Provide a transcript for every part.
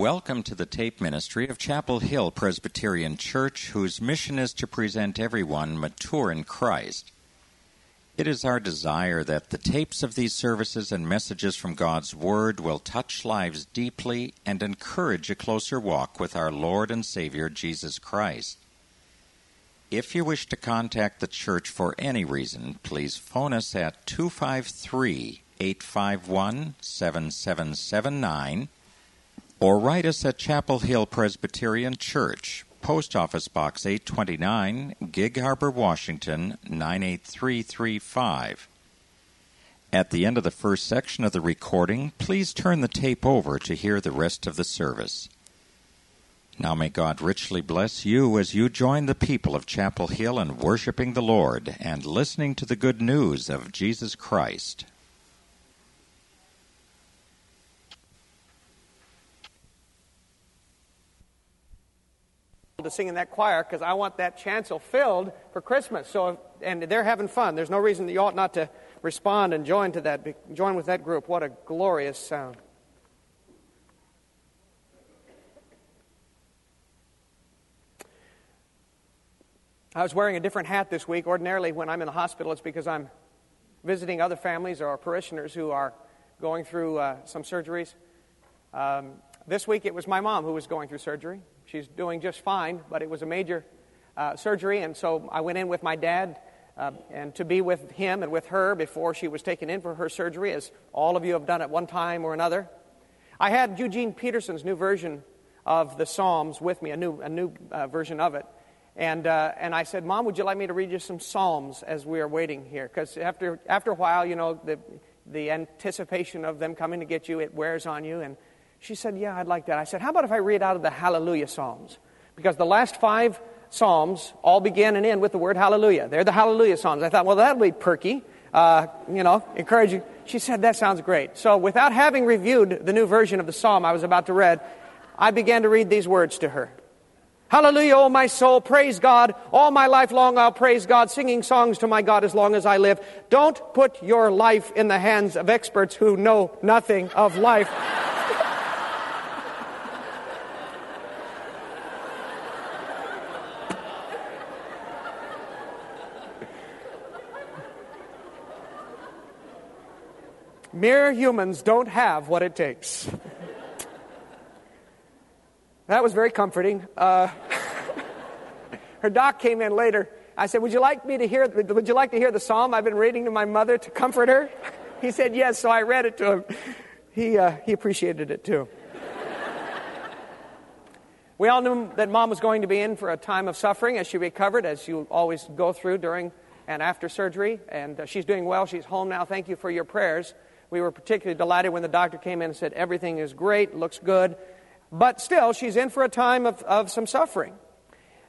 Welcome to the tape ministry of Chapel Hill Presbyterian Church, whose mission is to present everyone mature in Christ. It is our desire that the tapes of these services and messages from God's Word will touch lives deeply and encourage a closer walk with our Lord and Savior Jesus Christ. If you wish to contact the church for any reason, please phone us at 253 851 7779 or write us at Chapel Hill Presbyterian Church, Post Office Box 829, Gig Harbor, Washington 98335. At the end of the first section of the recording, please turn the tape over to hear the rest of the service. Now may God richly bless you as you join the people of Chapel Hill in worshiping the Lord and listening to the good news of Jesus Christ. To sing in that choir because I want that chancel filled for Christmas. So, and they're having fun. There's no reason that you ought not to respond and join to that. Join with that group. What a glorious sound! I was wearing a different hat this week. Ordinarily, when I'm in the hospital, it's because I'm visiting other families or parishioners who are going through uh, some surgeries. Um, this week, it was my mom who was going through surgery. She's doing just fine, but it was a major uh, surgery, and so I went in with my dad uh, and to be with him and with her before she was taken in for her surgery, as all of you have done at one time or another. I had Eugene Peterson's new version of the Psalms with me, a new, a new uh, version of it. And, uh, and I said, Mom, would you like me to read you some Psalms as we are waiting here? Because after, after a while, you know, the, the anticipation of them coming to get you, it wears on you. And she said, Yeah, I'd like that. I said, How about if I read out of the Hallelujah Psalms? Because the last five Psalms all begin and end with the word Hallelujah. They're the Hallelujah Psalms. I thought, Well, that'll be perky, uh, you know, encouraging. She said, That sounds great. So, without having reviewed the new version of the Psalm I was about to read, I began to read these words to her. Hallelujah, O my soul, praise God. All my life long I'll praise God, singing songs to my God as long as I live. Don't put your life in the hands of experts who know nothing of life. Mere humans don't have what it takes. that was very comforting. Uh, her doc came in later. I said, "Would you like me to hear? Would you like to hear the psalm I've been reading to my mother to comfort her?" He said, "Yes." So I read it to him. He uh, he appreciated it too. we all knew that mom was going to be in for a time of suffering as she recovered, as you always go through during and after surgery. And uh, she's doing well. She's home now. Thank you for your prayers. We were particularly delighted when the doctor came in and said, Everything is great, looks good. But still, she's in for a time of, of some suffering.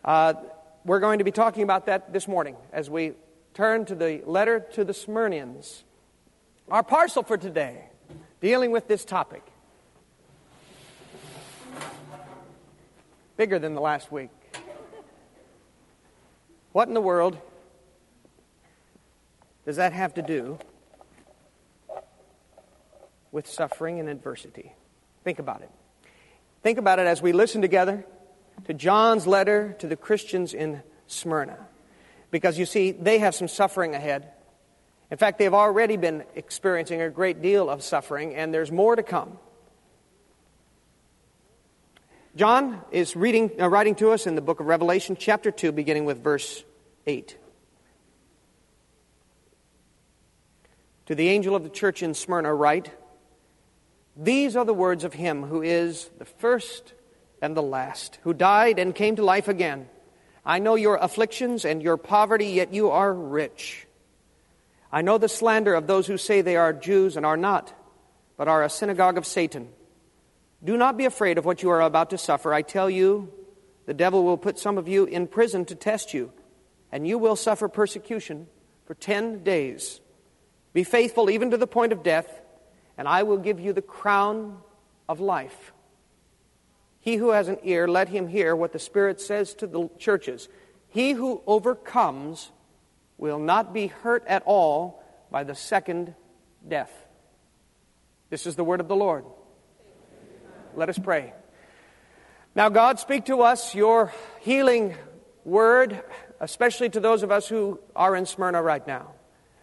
Uh, we're going to be talking about that this morning as we turn to the letter to the Smyrnians. Our parcel for today, dealing with this topic. Bigger than the last week. What in the world does that have to do with suffering and adversity. Think about it. Think about it as we listen together to John's letter to the Christians in Smyrna. Because you see, they have some suffering ahead. In fact, they've already been experiencing a great deal of suffering, and there's more to come. John is reading, uh, writing to us in the book of Revelation, chapter 2, beginning with verse 8. To the angel of the church in Smyrna, write these are the words of him who is the first and the last, who died and came to life again. I know your afflictions and your poverty, yet you are rich. I know the slander of those who say they are Jews and are not, but are a synagogue of Satan. Do not be afraid of what you are about to suffer. I tell you, the devil will put some of you in prison to test you, and you will suffer persecution for ten days. Be faithful even to the point of death and I will give you the crown of life. He who has an ear, let him hear what the Spirit says to the churches. He who overcomes will not be hurt at all by the second death. This is the word of the Lord. Let us pray. Now, God, speak to us your healing word, especially to those of us who are in Smyrna right now.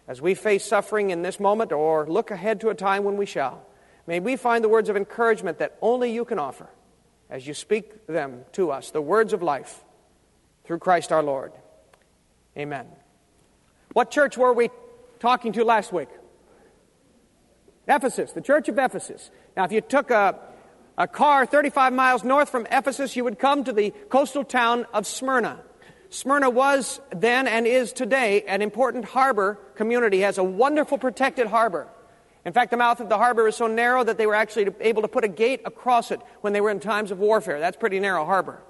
As we face suffering in this moment or look ahead to a time when we shall, may we find the words of encouragement that only you can offer as you speak them to us, the words of life, through Christ our Lord. Amen. What church were we talking to last week? Ephesus, the church of Ephesus. Now, if you took a, a car 35 miles north from Ephesus, you would come to the coastal town of Smyrna. Smyrna was then and is today an important harbor community, has a wonderful protected harbor. In fact, the mouth of the harbor is so narrow that they were actually able to put a gate across it when they were in times of warfare. That's pretty narrow harbor.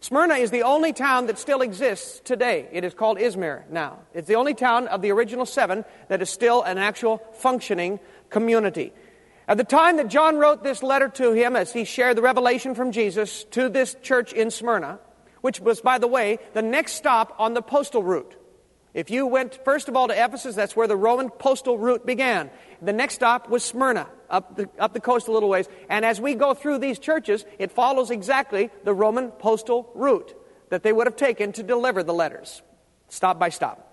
Smyrna is the only town that still exists today. It is called Izmir now. It's the only town of the original seven that is still an actual functioning community. At the time that John wrote this letter to him, as he shared the revelation from Jesus to this church in Smyrna, which was, by the way, the next stop on the postal route. If you went, first of all, to Ephesus, that's where the Roman postal route began. The next stop was Smyrna, up the, up the coast a little ways. And as we go through these churches, it follows exactly the Roman postal route that they would have taken to deliver the letters, stop by stop.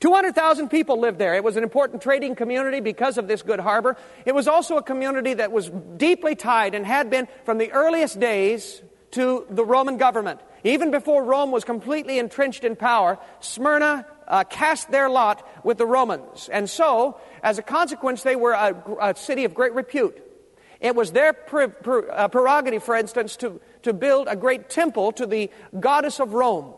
200,000 people lived there. It was an important trading community because of this good harbor. It was also a community that was deeply tied and had been from the earliest days to the Roman government. Even before Rome was completely entrenched in power, Smyrna uh, cast their lot with the Romans. And so, as a consequence, they were a, a city of great repute. It was their uh, prerogative, for instance, to, to build a great temple to the goddess of Rome.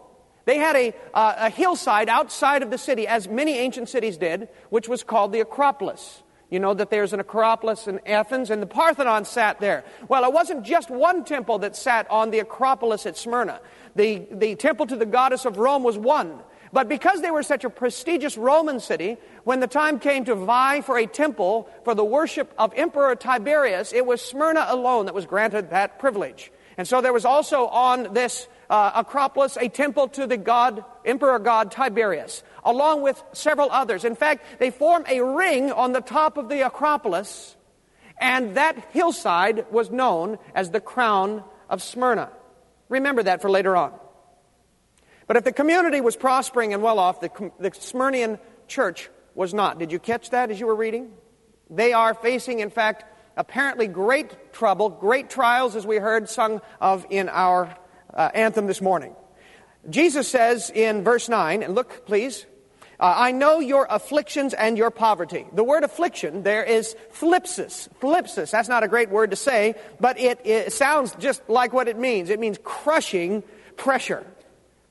They had a, uh, a hillside outside of the city, as many ancient cities did, which was called the Acropolis. You know that there's an Acropolis in Athens, and the Parthenon sat there. Well, it wasn't just one temple that sat on the Acropolis at Smyrna. The, the temple to the goddess of Rome was one. But because they were such a prestigious Roman city, when the time came to vie for a temple for the worship of Emperor Tiberius, it was Smyrna alone that was granted that privilege. And so there was also on this uh, Acropolis a temple to the god, Emperor God Tiberius, along with several others. In fact, they form a ring on the top of the Acropolis, and that hillside was known as the crown of Smyrna. Remember that for later on. But if the community was prospering and well off, the, the Smyrnian church was not. Did you catch that as you were reading? They are facing, in fact, apparently great trouble, great trials, as we heard sung of in our uh, anthem this morning. Jesus says in verse 9, and look, please, uh, I know your afflictions and your poverty. The word affliction there is thlipsis. Thlipsis. That's not a great word to say, but it, it sounds just like what it means. It means crushing pressure.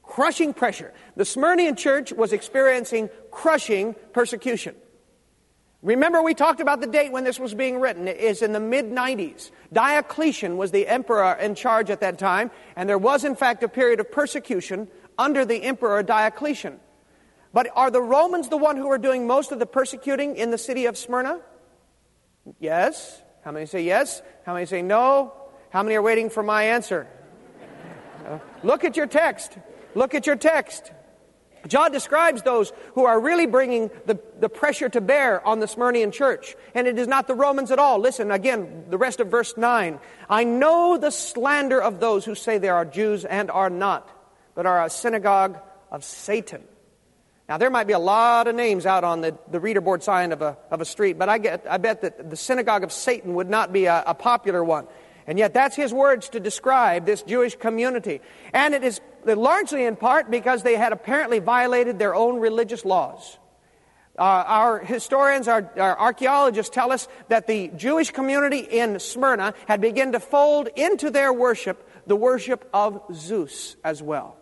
Crushing pressure. The Smyrnian church was experiencing crushing persecution. Remember, we talked about the date when this was being written. It is in the mid 90s. Diocletian was the emperor in charge at that time, and there was, in fact, a period of persecution under the emperor Diocletian. But are the Romans the one who are doing most of the persecuting in the city of Smyrna? Yes. How many say yes? How many say no? How many are waiting for my answer? Uh, look at your text. Look at your text. John describes those who are really bringing the, the pressure to bear on the Smyrnian church. And it is not the Romans at all. Listen again, the rest of verse 9. I know the slander of those who say they are Jews and are not, but are a synagogue of Satan. Now, there might be a lot of names out on the, the reader board sign of a, of a street, but I, get, I bet that the synagogue of Satan would not be a, a popular one. And yet, that's his words to describe this Jewish community. And it is largely in part because they had apparently violated their own religious laws. Uh, our historians, our, our, archaeologists tell us that the Jewish community in Smyrna had begun to fold into their worship the worship of Zeus as well.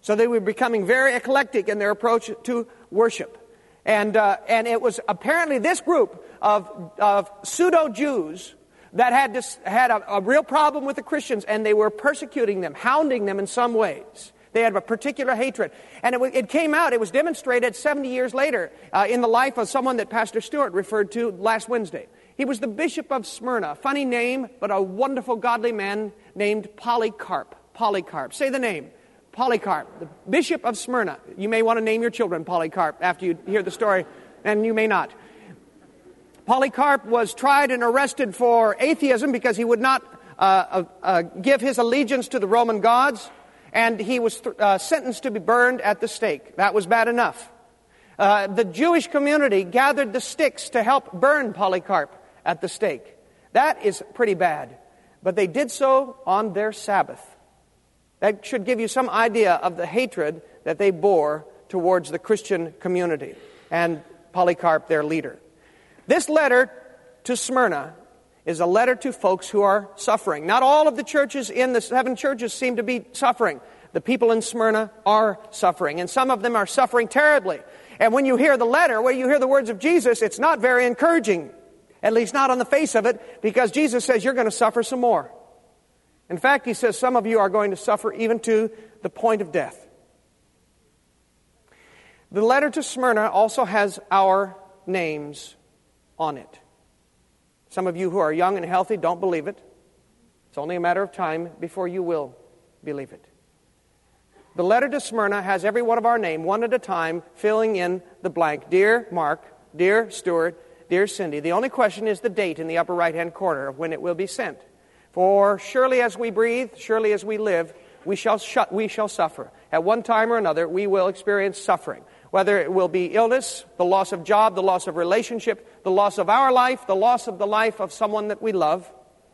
So they were becoming very eclectic in their approach to worship. And, uh, and it was apparently this group of, of pseudo Jews that had, had a, a real problem with the Christians and they were persecuting them, hounding them in some ways. They had a particular hatred. And it, it came out, it was demonstrated 70 years later uh, in the life of someone that Pastor Stuart referred to last Wednesday. He was the Bishop of Smyrna. Funny name, but a wonderful godly man named Polycarp. Polycarp. Say the name. Polycarp, the Bishop of Smyrna. You may want to name your children Polycarp after you hear the story, and you may not. Polycarp was tried and arrested for atheism because he would not uh, uh, give his allegiance to the Roman gods, and he was th- uh, sentenced to be burned at the stake. That was bad enough. Uh, the Jewish community gathered the sticks to help burn Polycarp at the stake. That is pretty bad. But they did so on their Sabbath. That should give you some idea of the hatred that they bore towards the Christian community and Polycarp, their leader. This letter to Smyrna is a letter to folks who are suffering. Not all of the churches in the seven churches seem to be suffering. The people in Smyrna are suffering, and some of them are suffering terribly. And when you hear the letter, when you hear the words of Jesus, it's not very encouraging, at least not on the face of it, because Jesus says you're going to suffer some more. In fact, he says some of you are going to suffer even to the point of death. The letter to Smyrna also has our names on it. Some of you who are young and healthy don't believe it. It's only a matter of time before you will believe it. The letter to Smyrna has every one of our name, one at a time, filling in the blank. Dear Mark, dear Stuart, dear Cindy. The only question is the date in the upper right hand corner of when it will be sent. For surely as we breathe, surely as we live, we shall, sh- we shall suffer. At one time or another, we will experience suffering whether it will be illness, the loss of job, the loss of relationship, the loss of our life, the loss of the life of someone that we love.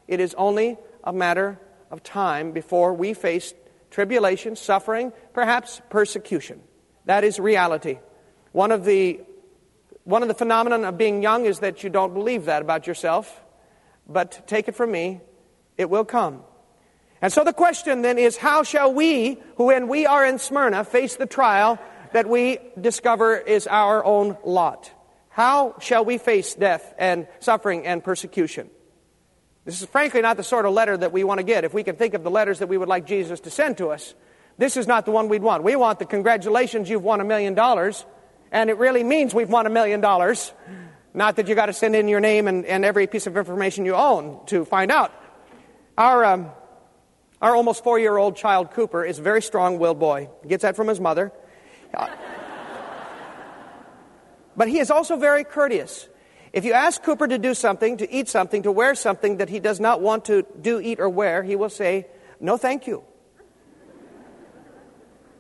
It is only a matter of time before we face tribulation, suffering, perhaps persecution. That is reality. One of the one of the phenomenon of being young is that you don't believe that about yourself, but take it from me, it will come. And so the question then is how shall we, who when we are in Smyrna, face the trial that we discover is our own lot. How shall we face death and suffering and persecution? This is frankly not the sort of letter that we want to get. If we can think of the letters that we would like Jesus to send to us, this is not the one we'd want. We want the congratulations, you've won a million dollars, and it really means we've won a million dollars. Not that you got to send in your name and, and every piece of information you own to find out. Our, um, our almost four year old child, Cooper, is a very strong willed boy. He gets that from his mother but he is also very courteous. If you ask Cooper to do something, to eat something, to wear something that he does not want to do, eat, or wear, he will say, No, thank you.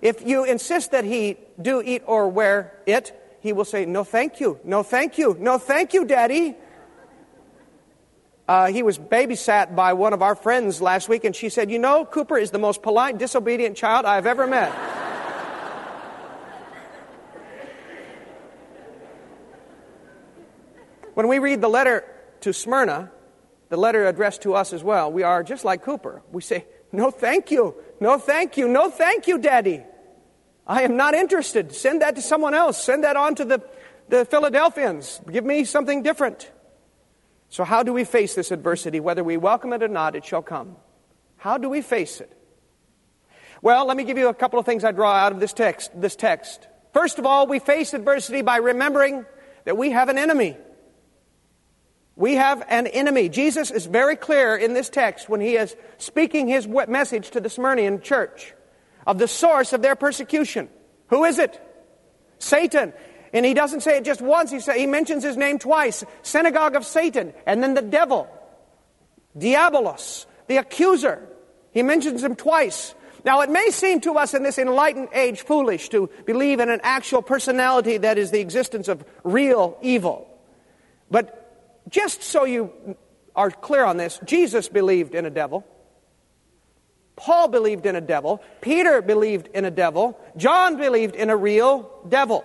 If you insist that he do, eat, or wear it, he will say, No, thank you. No, thank you. No, thank you, Daddy. Uh, he was babysat by one of our friends last week, and she said, You know, Cooper is the most polite, disobedient child I've ever met. When we read the letter to Smyrna, the letter addressed to us as well, we are just like Cooper. We say, No, thank you. No, thank you. No, thank you, Daddy. I am not interested. Send that to someone else. Send that on to the, the Philadelphians. Give me something different. So, how do we face this adversity? Whether we welcome it or not, it shall come. How do we face it? Well, let me give you a couple of things I draw out of this text. This text. First of all, we face adversity by remembering that we have an enemy. We have an enemy. Jesus is very clear in this text when he is speaking his message to the Smyrnian church of the source of their persecution. Who is it? Satan. And he doesn't say it just once, he, say, he mentions his name twice synagogue of Satan, and then the devil, Diabolos, the accuser. He mentions him twice. Now, it may seem to us in this enlightened age foolish to believe in an actual personality that is the existence of real evil. But just so you are clear on this, Jesus believed in a devil. Paul believed in a devil. Peter believed in a devil. John believed in a real devil.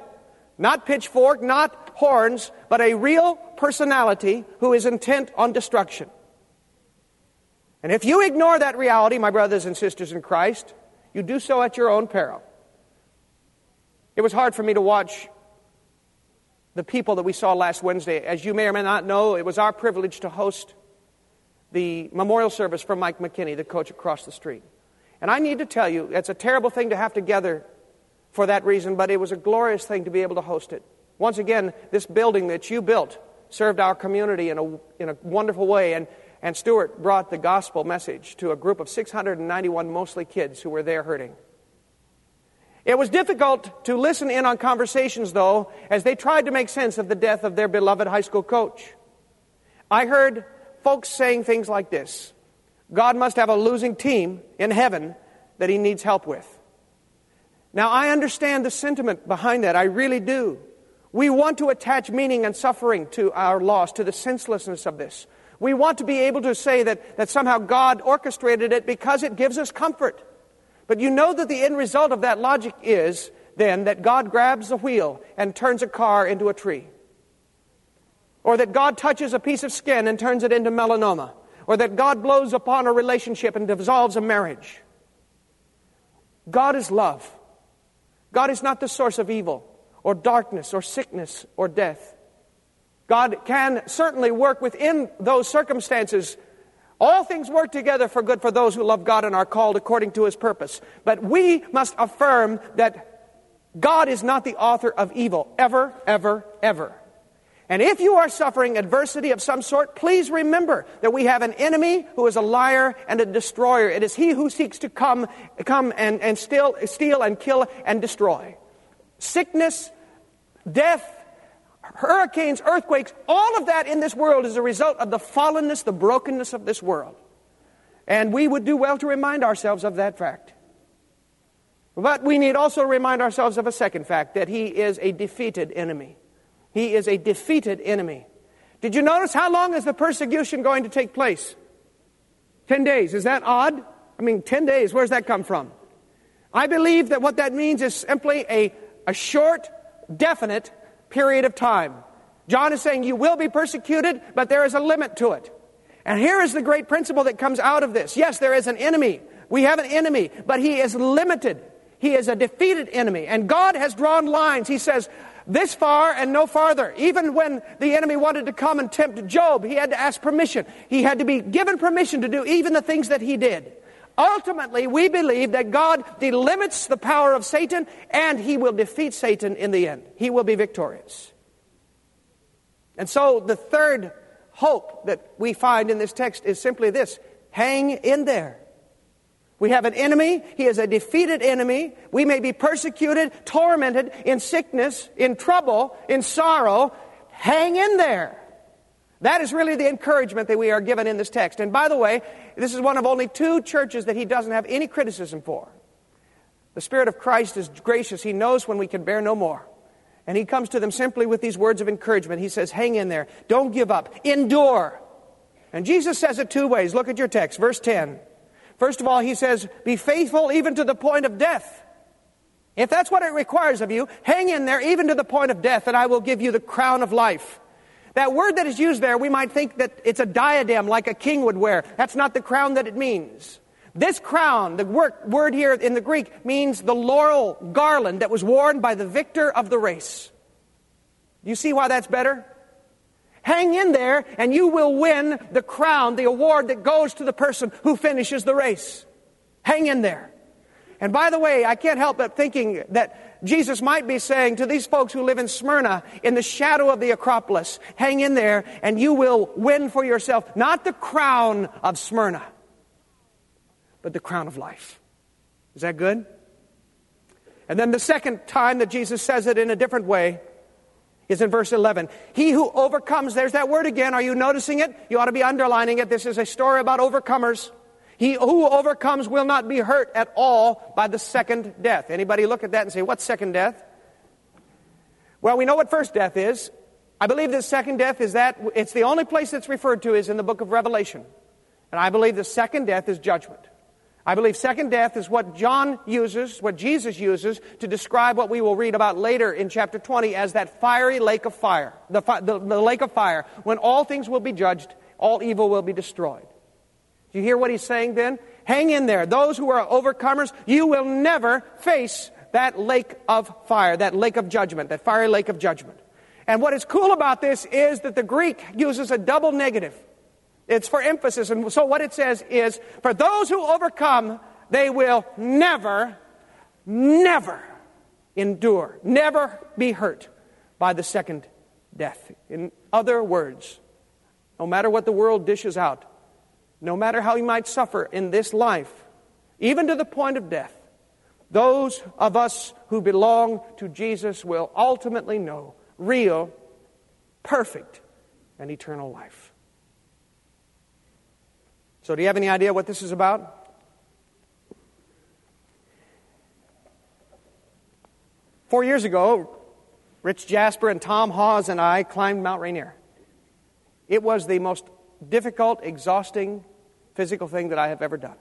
Not pitchfork, not horns, but a real personality who is intent on destruction. And if you ignore that reality, my brothers and sisters in Christ, you do so at your own peril. It was hard for me to watch the people that we saw last Wednesday. As you may or may not know, it was our privilege to host the memorial service for Mike McKinney, the coach across the street. And I need to tell you, it's a terrible thing to have to gather for that reason, but it was a glorious thing to be able to host it. Once again, this building that you built served our community in a, in a wonderful way, and, and Stuart brought the gospel message to a group of 691 mostly kids who were there hurting. It was difficult to listen in on conversations, though, as they tried to make sense of the death of their beloved high school coach. I heard folks saying things like this God must have a losing team in heaven that he needs help with. Now, I understand the sentiment behind that. I really do. We want to attach meaning and suffering to our loss, to the senselessness of this. We want to be able to say that, that somehow God orchestrated it because it gives us comfort. But you know that the end result of that logic is then that God grabs a wheel and turns a car into a tree. Or that God touches a piece of skin and turns it into melanoma. Or that God blows upon a relationship and dissolves a marriage. God is love. God is not the source of evil or darkness or sickness or death. God can certainly work within those circumstances. All things work together for good for those who love God and are called according to his purpose. But we must affirm that God is not the author of evil, ever, ever, ever. And if you are suffering adversity of some sort, please remember that we have an enemy who is a liar and a destroyer. It is he who seeks to come, come and, and steal, steal and kill and destroy. Sickness, death, hurricanes, earthquakes, all of that in this world is a result of the fallenness, the brokenness of this world. And we would do well to remind ourselves of that fact. But we need also remind ourselves of a second fact that he is a defeated enemy. He is a defeated enemy. Did you notice how long is the persecution going to take place? Ten days. Is that odd? I mean, ten days. Where's that come from? I believe that what that means is simply a, a short, definite period of time. John is saying you will be persecuted, but there is a limit to it. And here is the great principle that comes out of this. Yes, there is an enemy. We have an enemy, but he is limited. He is a defeated enemy. And God has drawn lines. He says, this far and no farther. Even when the enemy wanted to come and tempt Job, he had to ask permission. He had to be given permission to do even the things that he did. Ultimately, we believe that God delimits the power of Satan and he will defeat Satan in the end. He will be victorious. And so the third hope that we find in this text is simply this hang in there. We have an enemy. He is a defeated enemy. We may be persecuted, tormented, in sickness, in trouble, in sorrow. Hang in there. That is really the encouragement that we are given in this text. And by the way, this is one of only two churches that he doesn't have any criticism for. The Spirit of Christ is gracious. He knows when we can bear no more. And he comes to them simply with these words of encouragement. He says, Hang in there. Don't give up. Endure. And Jesus says it two ways. Look at your text, verse 10. First of all, he says, be faithful even to the point of death. If that's what it requires of you, hang in there even to the point of death, and I will give you the crown of life. That word that is used there, we might think that it's a diadem like a king would wear. That's not the crown that it means. This crown, the word here in the Greek, means the laurel garland that was worn by the victor of the race. You see why that's better? Hang in there and you will win the crown, the award that goes to the person who finishes the race. Hang in there. And by the way, I can't help but thinking that Jesus might be saying to these folks who live in Smyrna, in the shadow of the Acropolis, hang in there and you will win for yourself not the crown of Smyrna, but the crown of life. Is that good? And then the second time that Jesus says it in a different way, is in verse 11. He who overcomes, there's that word again. Are you noticing it? You ought to be underlining it. This is a story about overcomers. He who overcomes will not be hurt at all by the second death. Anybody look at that and say, what's second death? Well, we know what first death is. I believe the second death is that it's the only place that's referred to is in the book of Revelation. And I believe the second death is judgment. I believe second death is what John uses, what Jesus uses to describe what we will read about later in chapter 20 as that fiery lake of fire, the, the, the lake of fire, when all things will be judged, all evil will be destroyed. Do you hear what he's saying then? Hang in there. Those who are overcomers, you will never face that lake of fire, that lake of judgment, that fiery lake of judgment. And what is cool about this is that the Greek uses a double negative. It's for emphasis. And so what it says is for those who overcome, they will never, never endure, never be hurt by the second death. In other words, no matter what the world dishes out, no matter how you might suffer in this life, even to the point of death, those of us who belong to Jesus will ultimately know real, perfect, and eternal life. So, do you have any idea what this is about? Four years ago, Rich Jasper and Tom Hawes and I climbed Mount Rainier. It was the most difficult, exhausting physical thing that I have ever done.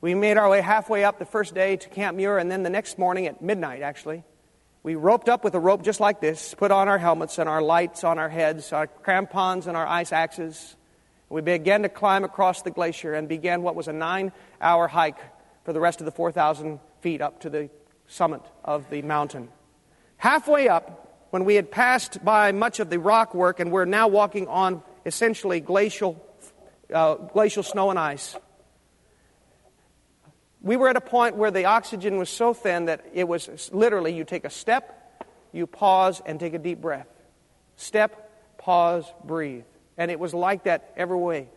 We made our way halfway up the first day to Camp Muir, and then the next morning at midnight, actually, we roped up with a rope just like this, put on our helmets and our lights on our heads, our crampons and our ice axes. We began to climb across the glacier and began what was a nine hour hike for the rest of the 4,000 feet up to the summit of the mountain. Halfway up, when we had passed by much of the rock work and we're now walking on essentially glacial, uh, glacial snow and ice, we were at a point where the oxygen was so thin that it was literally you take a step, you pause, and take a deep breath. Step, pause, breathe. And it was like that every way.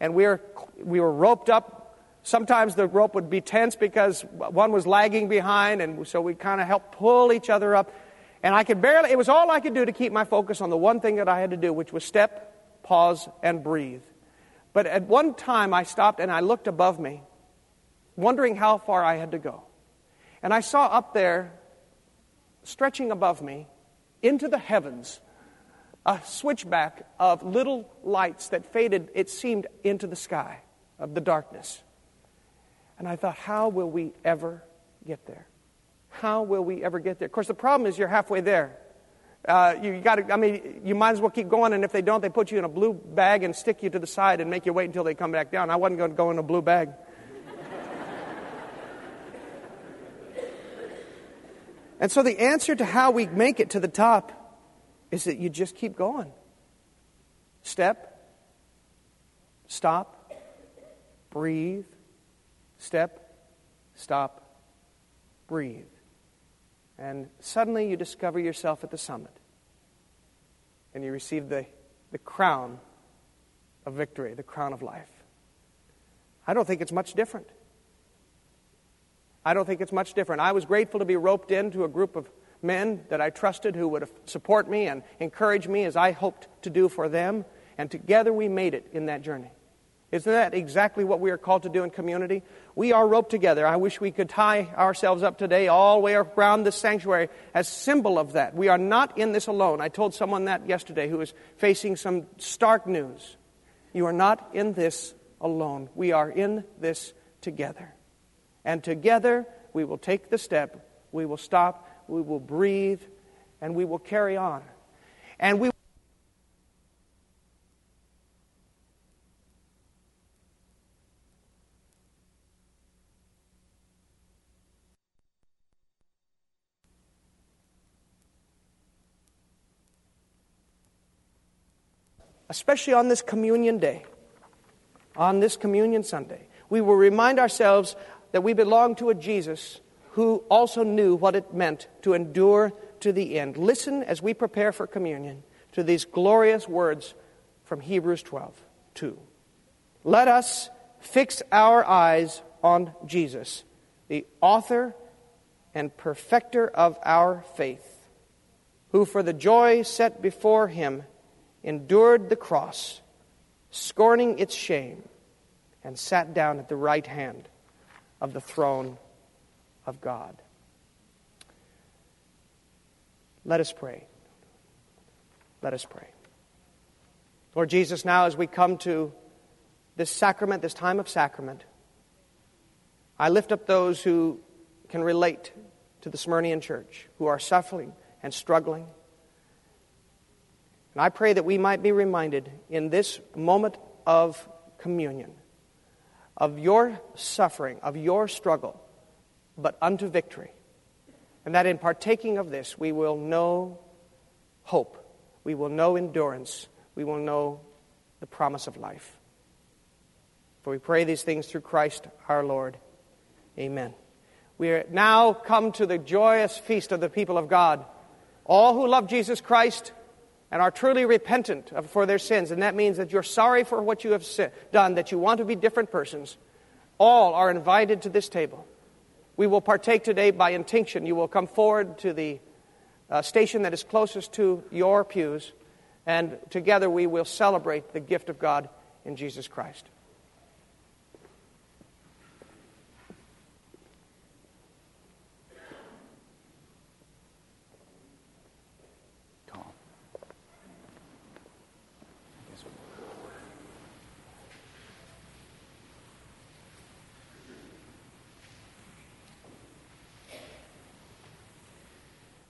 And we were, we were roped up. Sometimes the rope would be tense because one was lagging behind, and so we kind of helped pull each other up. And I could barely, it was all I could do to keep my focus on the one thing that I had to do, which was step, pause, and breathe. But at one time, I stopped and I looked above me wondering how far I had to go. And I saw up there, stretching above me, into the heavens, a switchback of little lights that faded, it seemed, into the sky of the darkness. And I thought, how will we ever get there? How will we ever get there? Of course, the problem is you're halfway there. Uh, you got I mean, you might as well keep going, and if they don't, they put you in a blue bag and stick you to the side and make you wait until they come back down. I wasn't going to go in a blue bag. And so the answer to how we make it to the top is that you just keep going. Step, stop, breathe, step, stop, breathe. And suddenly you discover yourself at the summit. And you receive the, the crown of victory, the crown of life. I don't think it's much different. I don't think it's much different. I was grateful to be roped into a group of men that I trusted who would support me and encourage me as I hoped to do for them. And together we made it in that journey. Isn't that exactly what we are called to do in community? We are roped together. I wish we could tie ourselves up today all the way around this sanctuary as symbol of that. We are not in this alone. I told someone that yesterday who was facing some stark news. You are not in this alone. We are in this together. And together we will take the step, we will stop, we will breathe, and we will carry on. And we especially on this communion day, on this communion Sunday, we will remind ourselves that we belong to a Jesus who also knew what it meant to endure to the end. Listen as we prepare for communion to these glorious words from Hebrews 12 2. Let us fix our eyes on Jesus, the author and perfecter of our faith, who for the joy set before him endured the cross, scorning its shame, and sat down at the right hand of the throne of God. Let us pray. Let us pray. Lord Jesus, now as we come to this sacrament, this time of sacrament, I lift up those who can relate to the Smyrnian church, who are suffering and struggling. And I pray that we might be reminded in this moment of communion of your suffering, of your struggle, but unto victory. And that in partaking of this, we will know hope, we will know endurance, we will know the promise of life. For we pray these things through Christ our Lord. Amen. We are now come to the joyous feast of the people of God. All who love Jesus Christ and are truly repentant for their sins, and that means that you're sorry for what you have done, that you want to be different persons, all are invited to this table. We will partake today by intinction. You will come forward to the uh, station that is closest to your pews, and together we will celebrate the gift of God in Jesus Christ.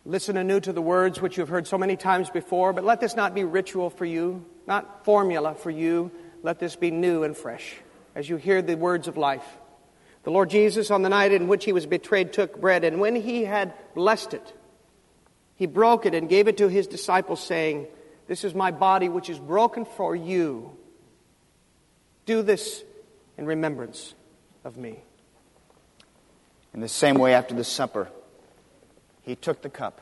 Listen anew to the words which you have heard so many times before, but let this not be ritual for you, not formula for you. Let this be new and fresh as you hear the words of life. The Lord Jesus, on the night in which he was betrayed, took bread, and when he had blessed it, he broke it and gave it to his disciples, saying, This is my body, which is broken for you. Do this in remembrance of me. In the same way, after the supper, he took the cup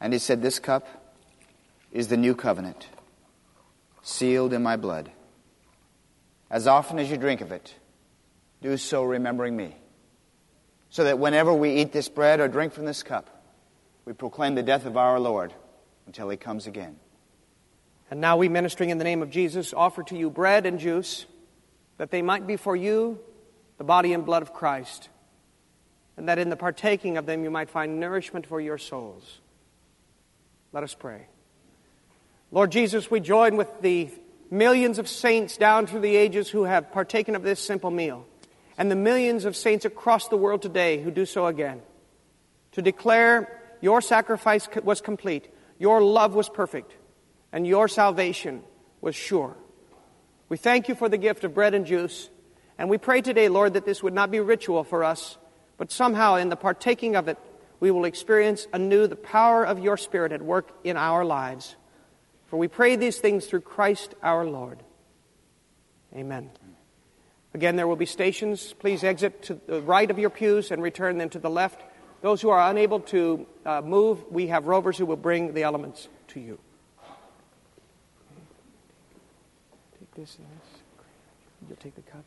and he said, This cup is the new covenant, sealed in my blood. As often as you drink of it, do so remembering me. So that whenever we eat this bread or drink from this cup, we proclaim the death of our Lord until he comes again. And now we, ministering in the name of Jesus, offer to you bread and juice, that they might be for you the body and blood of Christ and that in the partaking of them you might find nourishment for your souls. Let us pray. Lord Jesus, we join with the millions of saints down through the ages who have partaken of this simple meal, and the millions of saints across the world today who do so again, to declare your sacrifice was complete, your love was perfect, and your salvation was sure. We thank you for the gift of bread and juice, and we pray today, Lord, that this would not be ritual for us but somehow, in the partaking of it, we will experience anew the power of your Spirit at work in our lives. For we pray these things through Christ our Lord. Amen. Again, there will be stations. Please exit to the right of your pews and return then to the left. Those who are unable to uh, move, we have rovers who will bring the elements to you. Take this and this. You'll take the cup.